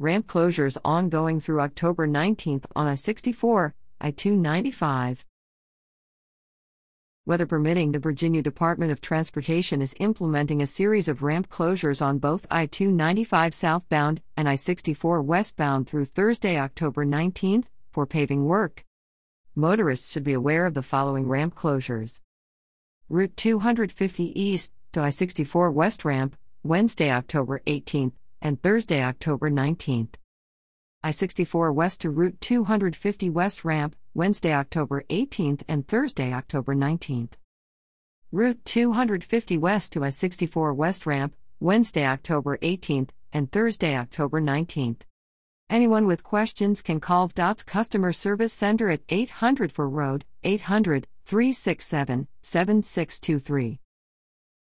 Ramp closures ongoing through October 19th on I 64, I 295. Weather permitting, the Virginia Department of Transportation is implementing a series of ramp closures on both I 295 southbound and I 64 westbound through Thursday, October 19th, for paving work. Motorists should be aware of the following ramp closures Route 250 East to I 64 West Ramp, Wednesday, October 18th, and Thursday, October 19th. I 64 West to Route 250 West Ramp, Wednesday, October 18th and Thursday, October 19th. Route 250 West to I 64 West Ramp, Wednesday, October 18th and Thursday, October 19th. Anyone with questions can call VDOT's Customer Service Center at 800 for Road, 800 367 7623.